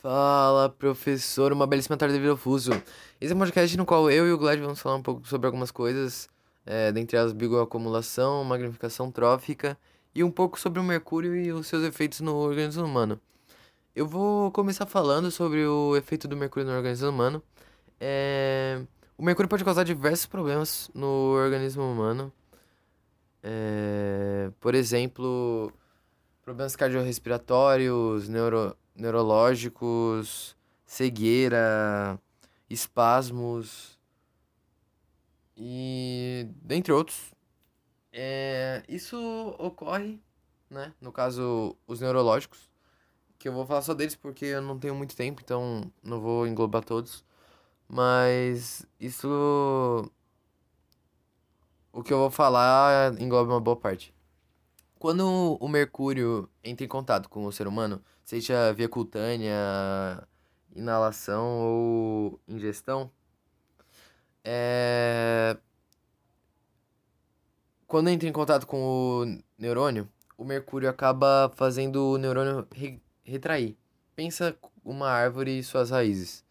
Fala, professor, uma belíssima tarde de Fuso. Esse é um podcast no qual eu e o Glad vamos falar um pouco sobre algumas coisas, é, dentre elas bioacumulação, magnificação trófica e um pouco sobre o mercúrio e os seus efeitos no organismo humano. Eu vou começar falando sobre o efeito do mercúrio no organismo humano. É... O mercúrio pode causar diversos problemas no organismo humano. É... Por exemplo, problemas cardiorrespiratórios, neuro neurológicos, cegueira, espasmos e dentre outros. É, isso ocorre, né? No caso, os neurológicos, que eu vou falar só deles porque eu não tenho muito tempo, então não vou englobar todos. Mas isso. O que eu vou falar engloba uma boa parte. Quando o mercúrio entra em contato com o ser humano, seja via cutânea, inalação ou ingestão, é... quando entra em contato com o neurônio, o mercúrio acaba fazendo o neurônio re retrair. Pensa uma árvore e suas raízes.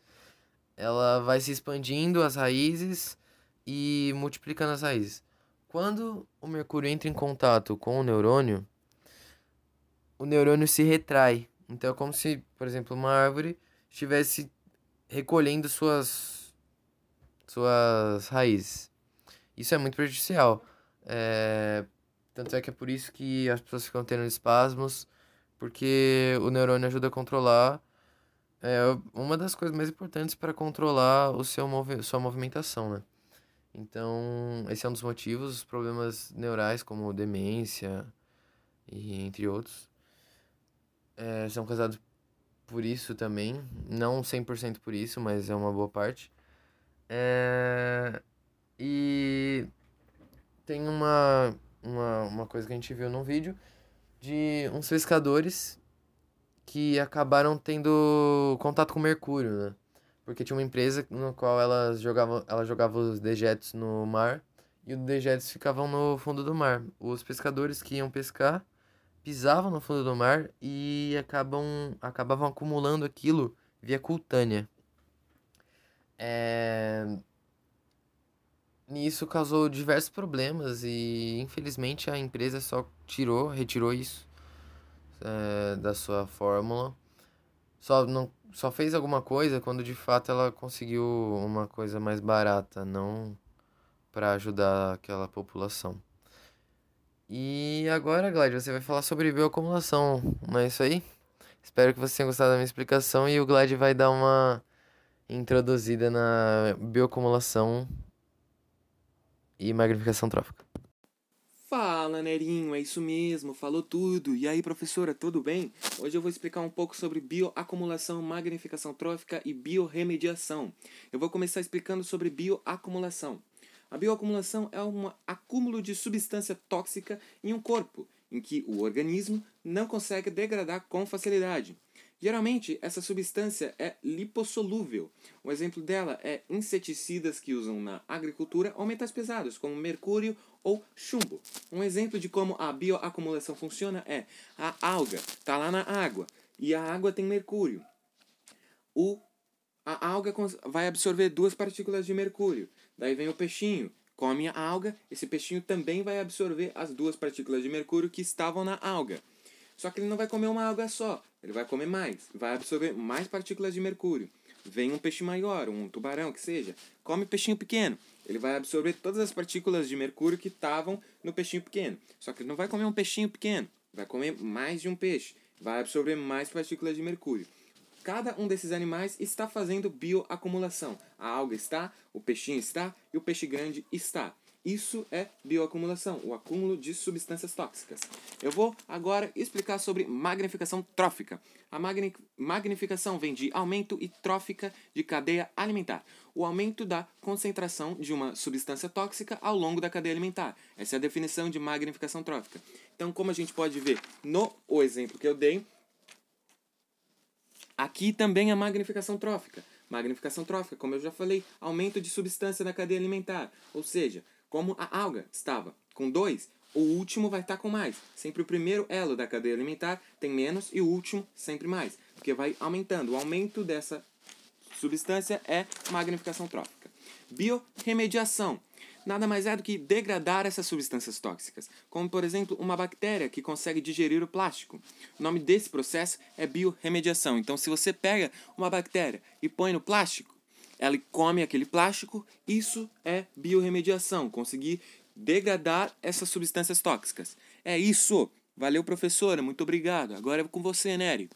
Ela vai se expandindo as raízes e multiplicando as raízes. Quando o mercúrio entra em contato com o neurônio, o neurônio se retrai. Então é como se, por exemplo, uma árvore estivesse recolhendo suas suas raízes. Isso é muito prejudicial. É... Tanto é que é por isso que as pessoas ficam tendo espasmos, porque o neurônio ajuda a controlar. É uma das coisas mais importantes para controlar o seu movi sua movimentação, né? Então, esse é um dos motivos, os problemas neurais como demência e entre outros, é, são causados por isso também, não 100% por isso, mas é uma boa parte. É, e tem uma, uma, uma coisa que a gente viu num vídeo de uns pescadores que acabaram tendo contato com mercúrio, né? Porque tinha uma empresa no qual elas jogavam, ela jogava os dejetos no mar e os dejetos ficavam no fundo do mar. Os pescadores que iam pescar pisavam no fundo do mar e acabam, acabavam acumulando aquilo via cutânea. É... Isso causou diversos problemas e infelizmente a empresa só tirou, retirou isso é, da sua fórmula. Só não só fez alguma coisa quando de fato ela conseguiu uma coisa mais barata, não para ajudar aquela população. E agora, Glad, você vai falar sobre bioacumulação, não é isso aí? Espero que você tenha gostado da minha explicação e o Glad vai dar uma introduzida na bioacumulação e magnificação trófica. Fala, Nerinho, é isso mesmo, falou tudo. E aí, professora, tudo bem? Hoje eu vou explicar um pouco sobre bioacumulação, magnificação trófica e biorremediação. Eu vou começar explicando sobre bioacumulação. A bioacumulação é um acúmulo de substância tóxica em um corpo, em que o organismo não consegue degradar com facilidade. Geralmente, essa substância é lipossolúvel. Um exemplo dela é inseticidas que usam na agricultura ou metais pesados, como mercúrio ou chumbo. Um exemplo de como a bioacumulação funciona é a alga está lá na água e a água tem mercúrio. O, a alga vai absorver duas partículas de mercúrio. Daí vem o peixinho, come a alga, esse peixinho também vai absorver as duas partículas de mercúrio que estavam na alga. Só que ele não vai comer uma alga só, ele vai comer mais, vai absorver mais partículas de mercúrio. Vem um peixe maior, um tubarão que seja, come peixinho pequeno. Ele vai absorver todas as partículas de mercúrio que estavam no peixinho pequeno. Só que ele não vai comer um peixinho pequeno, vai comer mais de um peixe, vai absorver mais partículas de mercúrio. Cada um desses animais está fazendo bioacumulação. A alga está, o peixinho está e o peixe grande está. Isso é bioacumulação, o acúmulo de substâncias tóxicas. Eu vou agora explicar sobre magnificação trófica. A magni magnificação vem de aumento e trófica de cadeia alimentar. O aumento da concentração de uma substância tóxica ao longo da cadeia alimentar. Essa é a definição de magnificação trófica. Então, como a gente pode ver no o exemplo que eu dei, aqui também a magnificação trófica. Magnificação trófica, como eu já falei, aumento de substância na cadeia alimentar. Ou seja, como a alga estava com dois, o último vai estar com mais. Sempre o primeiro elo da cadeia alimentar tem menos e o último sempre mais. porque vai aumentando. O aumento dessa substância é magnificação trófica. Biorremediação nada mais é do que degradar essas substâncias tóxicas, como por exemplo uma bactéria que consegue digerir o plástico. O nome desse processo é biorremediação. Então, se você pega uma bactéria e põe no plástico, ela come aquele plástico, isso é biorremediação, conseguir degradar essas substâncias tóxicas. É isso. Valeu, professora, muito obrigado. Agora é com você, Nery.